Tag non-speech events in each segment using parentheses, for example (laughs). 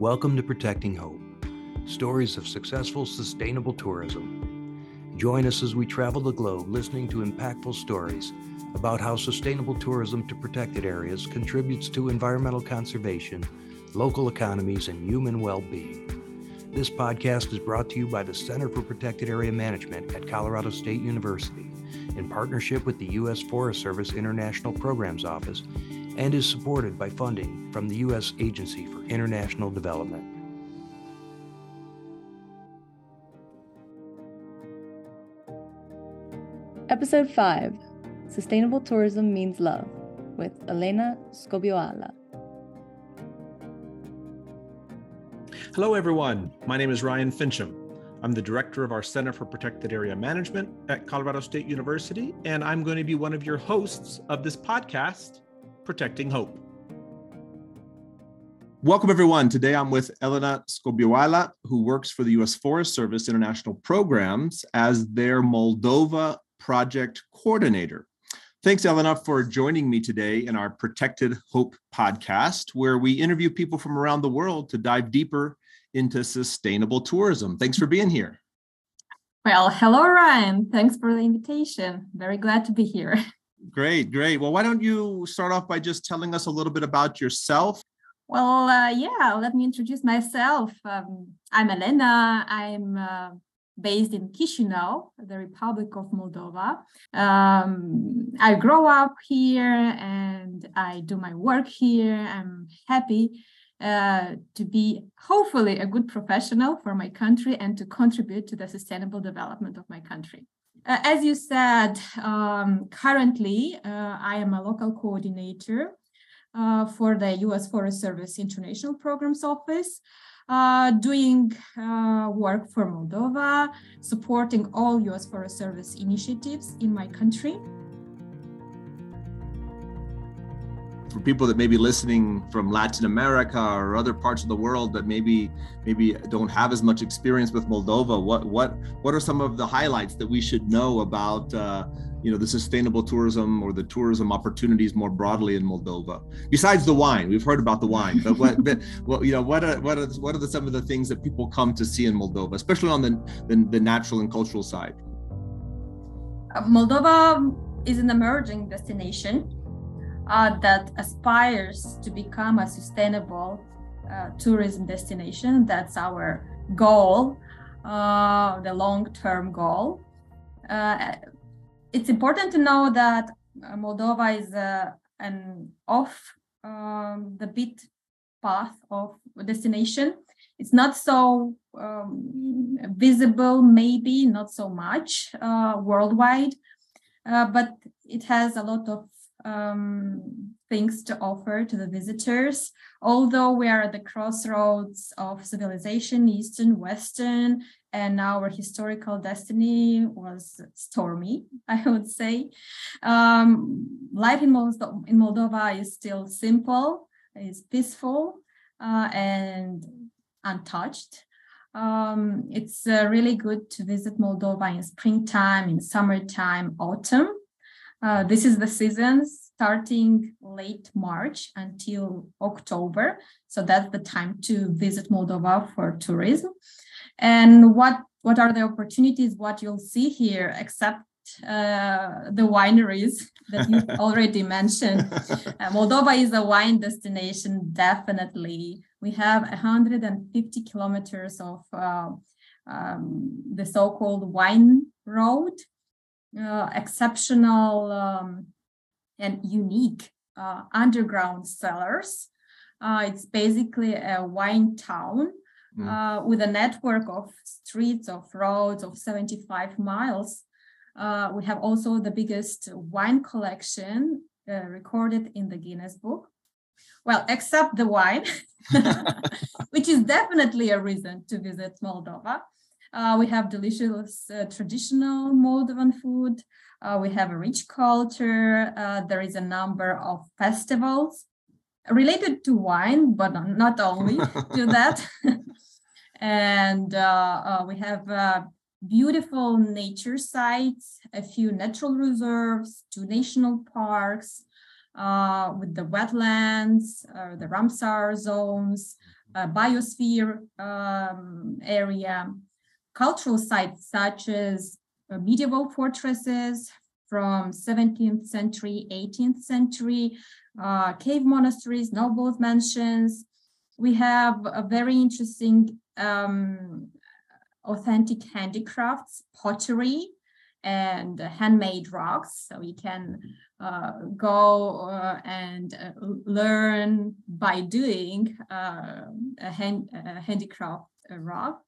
Welcome to Protecting Hope Stories of Successful Sustainable Tourism. Join us as we travel the globe listening to impactful stories about how sustainable tourism to protected areas contributes to environmental conservation, local economies, and human well being. This podcast is brought to you by the Center for Protected Area Management at Colorado State University in partnership with the U.S. Forest Service International Programs Office and is supported by funding from the U.S. Agency for International Development. Episode 5 Sustainable Tourism Means Love with Elena Scobioala. Hello, everyone. My name is Ryan Finchum. I'm the director of our Center for Protected Area Management at Colorado State University, and I'm going to be one of your hosts of this podcast, Protecting Hope. Welcome, everyone. Today I'm with Elena Scobioala, who works for the U.S. Forest Service International Programs as their Moldova project coordinator. Thanks, Elena, for joining me today in our Protected Hope podcast, where we interview people from around the world to dive deeper into sustainable tourism. Thanks for being here. Well, hello, Ryan. Thanks for the invitation. Very glad to be here. (laughs) Great, great. Well, why don't you start off by just telling us a little bit about yourself? Well, uh, yeah, let me introduce myself. Um, I'm Elena. I'm uh, based in Chisinau, the Republic of Moldova. Um, I grow up here and I do my work here. I'm happy uh, to be hopefully a good professional for my country and to contribute to the sustainable development of my country. Uh, as you said, um, currently uh, I am a local coordinator uh, for the US Forest Service International Programs Office. Uh, doing uh, work for Moldova, supporting all US Forest Service initiatives in my country. For people that may be listening from Latin America or other parts of the world that maybe maybe don't have as much experience with Moldova, what what what are some of the highlights that we should know about uh, you know the sustainable tourism or the tourism opportunities more broadly in Moldova. Besides the wine, we've heard about the wine, but what, but, (laughs) well, you know, what are what are what are the, some of the things that people come to see in Moldova, especially on the the, the natural and cultural side? Moldova is an emerging destination that aspires to become a sustainable uh, tourism destination. That's our goal, uh, the long-term goal uh, it's important to know that uh, Moldova is uh, an off um, the beat path of destination. It's not so um, visible, maybe not so much uh, worldwide, but it has a lot of um, things to offer to the visitors. Although we are at the crossroads of civilization, Eastern, Western, and our historical destiny was stormy, (laughs) I would say. Um, life in, Moldo- in, Moldova is still simple, is peaceful, uh, and untouched. Um, it's uh, really good to visit Moldova in springtime, in summertime, autumn. Uh, this is the seasons starting late March until October. So that's the time to visit Moldova for tourism. And what what are the opportunities? What you'll see here, except uh, the wineries that you (laughs) already mentioned. Uh, Moldova is a wine destination, definitely. We have 150 kilometers of uh, um, the so-called wine road, uh, exceptional um, and unique uh, underground cellars. Uh, it's basically a wine town mm. uh, with a network of streets, of roads of 75 miles. Uh, we have also the biggest wine collection uh, recorded in the Guinness Book. Well, except the wine, (laughs) (laughs) which is definitely a reason to visit Moldova. Uh, we have delicious uh, traditional Moldovan food. Uh, we have a rich culture. there is a number of festivals related to wine, but not only (laughs) to that. and uh, uh, we have uh, beautiful nature sites, a few natural reserves, two national parks uh, with the wetlands, uh, the Ramsar zones, uh, biosphere um, area, cultural sites such as uh, medieval fortresses from 17th century, 18th century, uh, cave monasteries, nobles mansions. We have a very interesting um, authentic handicrafts, pottery, and handmade rocks. So you can uh, go uh, and uh, learn by doing uh, a, hand, a handicraft rock.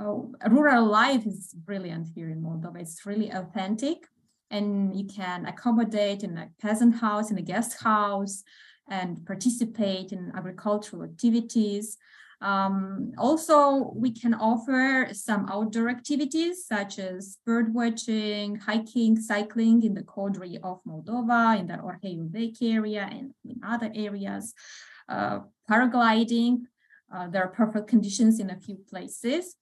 Oh, rural life is brilliant here in Moldova. It's really authentic, and you can accommodate in a peasant house, in a guest house, and participate in agricultural activities. Um, also, we can offer some outdoor activities such as bird watching, hiking, cycling in the Codri of Moldova, in the Orheiu Lake area, and in other areas. Uh, paragliding, uh, there are perfect conditions in a few places.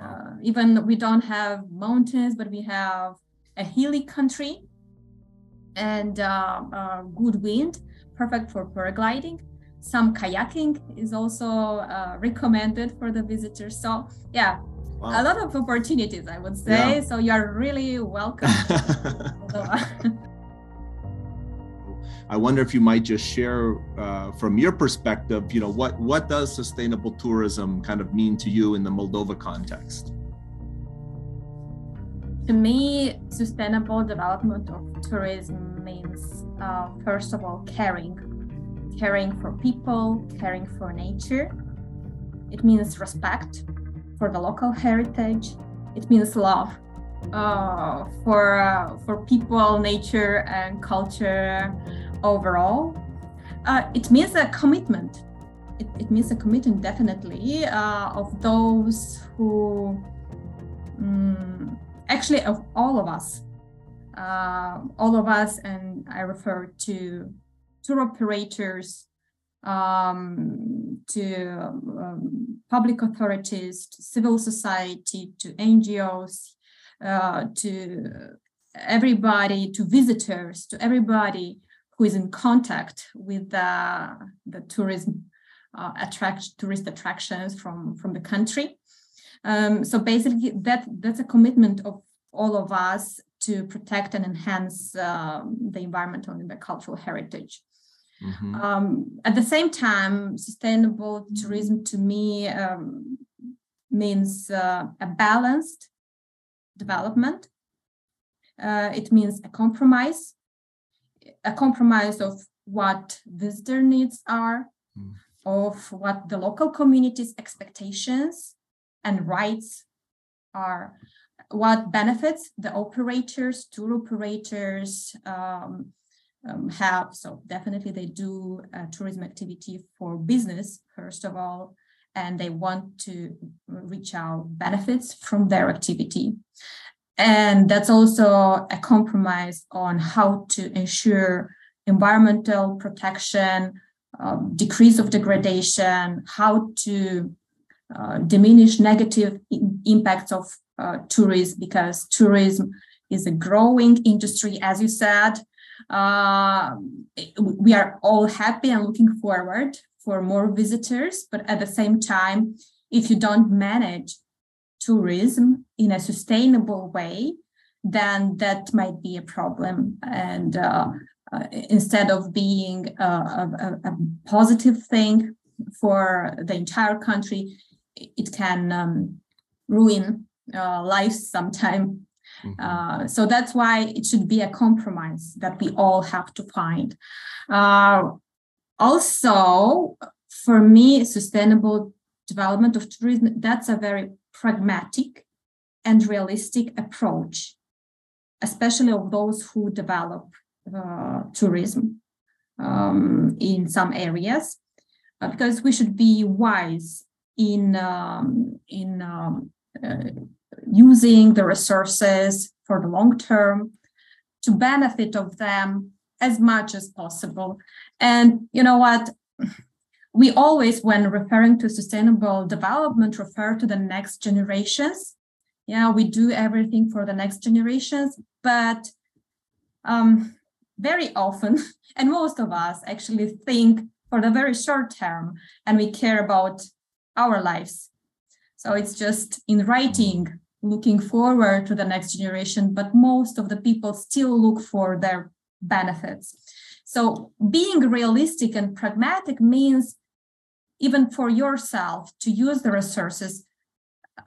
Uh, even we don't have mountains, but we have a hilly country and uh, uh, good wind, perfect for paragliding some kayaking is also uh, recommended for the visitors. So yeah, wow. a lot of opportunities, I would say. Yeah. So you are really welcome. (laughs) (laughs) I wonder if you might just share uh, from your perspective, you know, what what does sustainable tourism kind of mean to you in the Moldova context? To me, sustainable development of tourism means, uh, first of all, caring caring for people, caring for nature. It means respect for the local heritage. It means love uh, for uh, for people, nature, and culture overall. Uh, it means a commitment. It, it means a commitment, definitely, uh, of those who, um, actually, of all of us, uh, all of us, and I refer to tour operators, um, to um, public authorities, to civil society, to NGOs, uh, to everybody, to visitors, to everybody who is in contact with the, the tourism uh, attract tourist attractions from from the country. Um, so basically, that that's a commitment of all of us to protect and enhance um, the environmental and the cultural heritage. Mm-hmm. Um, at the same time, sustainable tourism to me um, means uh, a balanced development. Uh, it means a compromise, a compromise of what visitor needs are, mm. of what the local community's expectations and rights are, what benefits the operators, tour operators, um, um, have. So definitely they do tourism activity for business, first of all, and they want to reach out benefits from their activity. And that's also a compromise on how to ensure environmental protection, um, decrease of degradation, how to uh, diminish negative impacts of uh, tourism because tourism is a growing industry, as you said. Uh, we are all happy and looking forward for more visitors but at the same time if you don't manage tourism in a sustainable way then that might be a problem and uh, uh, instead of being a, a, a, positive thing for the entire country it can um, ruin uh, lives sometime Mm-hmm. Uh, so that's why it should be a compromise that we all have to find. Uh, also, for me, sustainable development of tourism, that's a very pragmatic and realistic approach, especially of those who develop uh, tourism um, in some areas, uh, because we should be wise in um, in um, uh, using the resources for the long term to benefit of them as much as possible. And you know what we always when referring to sustainable development refer to the next generations yeah we do everything for the next generations but um, very often (laughs) and most of us actually think for the very short term and we care about our lives. So it's just in writing, looking forward to the next generation, but most of the people still look for their benefits. So being realistic and pragmatic means even for yourself to use the resources,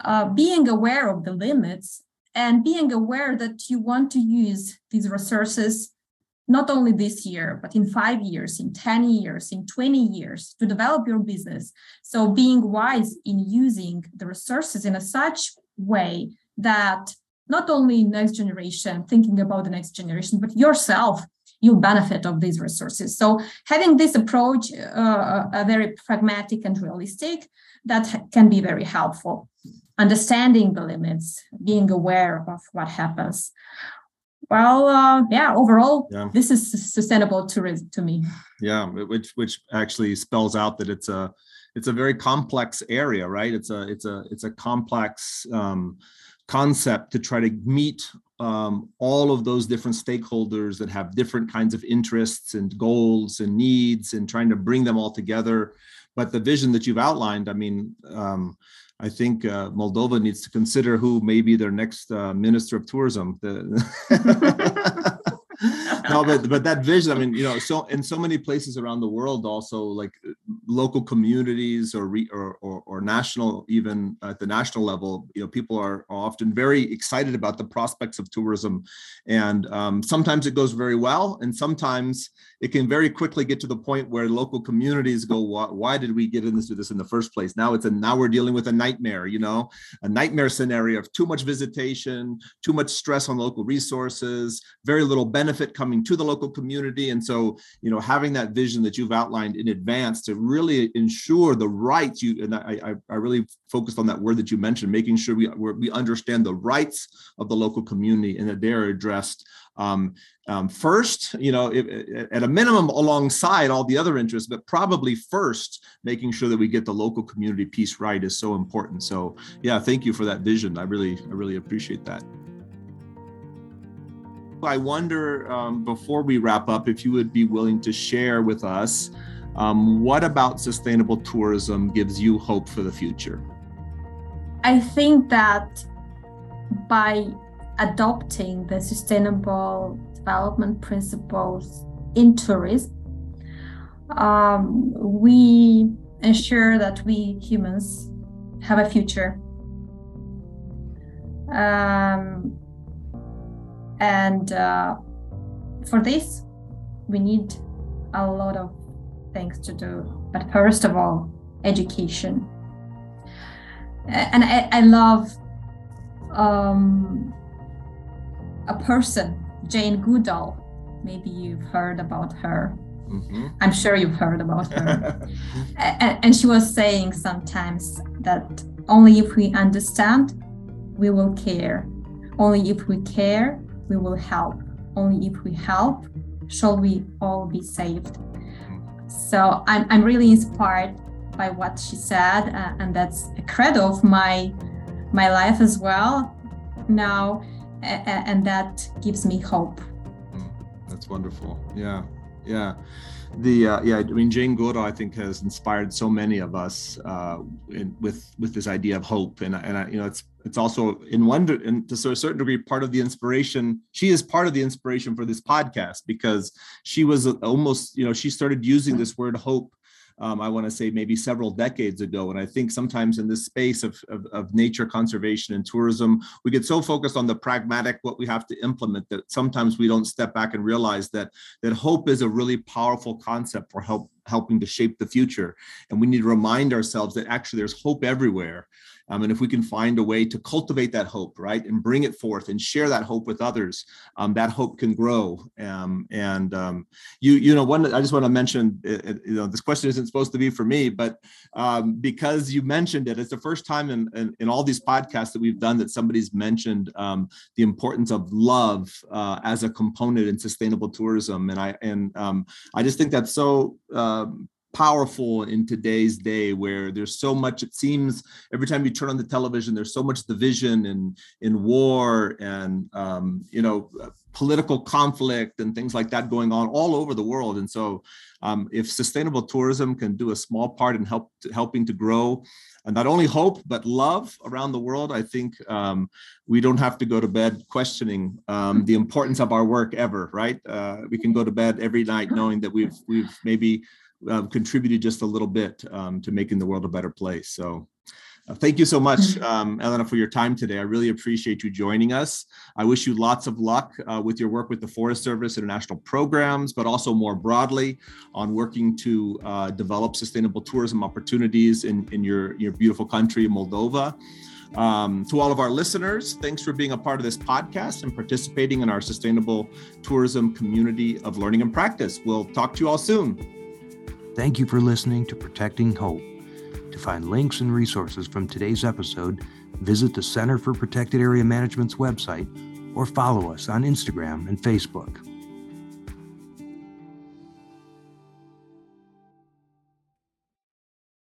uh, being aware of the limits and being aware that you want to use these resources not only this year, but in five years, in 10 years, in 20 years to develop your business. So being wise in using the resources in a such way that not only next generation, thinking about the next generation, but yourself you benefit of these resources. So having this approach, uh, a very pragmatic and realistic, that can be very helpful. Understanding the limits, being aware of what happens. Well, uh, yeah. Overall, yeah. this is sustainable tourism to me. Yeah, which which actually spells out that it's a it's a very complex area, right? It's a it's a it's a complex um, concept to try to meet um, all of those different stakeholders that have different kinds of interests and goals and needs and trying to bring them all together. But the vision that you've outlined, I mean, um, I think uh, Moldova needs to consider who may be their next uh, minister of tourism. (laughs) (laughs) but but that vision. I mean, you know, so in so many places around the world, also like local communities or re, or, or, or national, even at the national level, you know, people are often very excited about the prospects of tourism, and um, sometimes it goes very well, and sometimes it can very quickly get to the point where local communities go, why, why did we get into this in the first place? Now it's a now we're dealing with a nightmare, you know, a nightmare scenario of too much visitation, too much stress on local resources, very little benefit coming to the local community. And so, you know, having that vision that you've outlined in advance to really ensure the rights you and I, I, really focused on that word that you mentioned, making sure we we understand the rights of the local community and that they're addressed um, um, first, you know, if, at a minimum alongside all the other interests, but probably first, making sure that we get the local community piece right is so important. So, yeah, thank you for that vision. I really, I really appreciate that. I wonder, um, before we wrap up, if you would be willing to share with us um, what about sustainable tourism gives you hope for the future? I think that by adopting the sustainable development principles in tourism, um, we ensure that we humans have a future. Um, and uh, for this, we need a lot of things to do. But first of all, education. And I, I love um, a person, Jane Goodall. Maybe you've heard about her. Mm-hmm. I'm sure you've heard about her. (laughs) and, and she was saying sometimes that only if we understand, we will care. Only if we care, we will help. Only if we help, shall we all be saved. So I'm, I'm really inspired by what she said, uh, and that's a credo of my my life as well. Now and that gives me hope mm, that's wonderful yeah yeah the uh, yeah i mean jane goodall i think has inspired so many of us uh, in, with with this idea of hope. And and I, you know it's it's also in one and to a certain degree part of the inspiration. She is part of the inspiration for this podcast because she was almost you know she started using this word hope um, I want to say maybe several decades ago. And I think sometimes in this space of, of, of, nature conservation and tourism, we get so focused on the pragmatic, what we have to implement, that sometimes we don't step back and realize that that hope is a really powerful concept for help helping to shape the future. And we need to remind ourselves that actually there's hope everywhere. Um, and if we can find a way to cultivate that hope, right, and bring it forth and share that hope with others, um, that hope can grow. Um, and um, you, you know, one, I just want to mention, uh, uh, you know, this question isn't supposed to be for me, but um, because you mentioned it, it's the first time in, in, in, all these podcasts that we've done that somebody's mentioned um, the importance of love uh, as a component in sustainable tourism. And I, and I just think that's so powerful in today's day where there's so much it seems every time you turn on the television there's so much division and in war and um, you know political conflict and things like that going on all over the world. And so um, if sustainable tourism can do a small part in help helping to grow and not only hope but love around the world i think um, we don't have to go to bed questioning um, the importance of our work ever right? Uh, we can go to bed every night knowing that we've we've maybe uh, contributed just a little bit um, to making the world a better place so uh, thank you so much, um, Elena, for your time today. I really appreciate you joining us. I wish you lots of luck uh, with your work with the Forest Service international programs, but also more broadly on working to uh, develop sustainable tourism opportunities in, in your, your beautiful country, Moldova. Um, to all of our listeners, thanks for being a part of this podcast and participating in our sustainable tourism community of learning and practice. We'll talk to you all soon. Thank you for listening to Protecting Hope. To find links and resources from today's episode, visit the Center for Protected Area Management's website or follow us on Instagram and Facebook.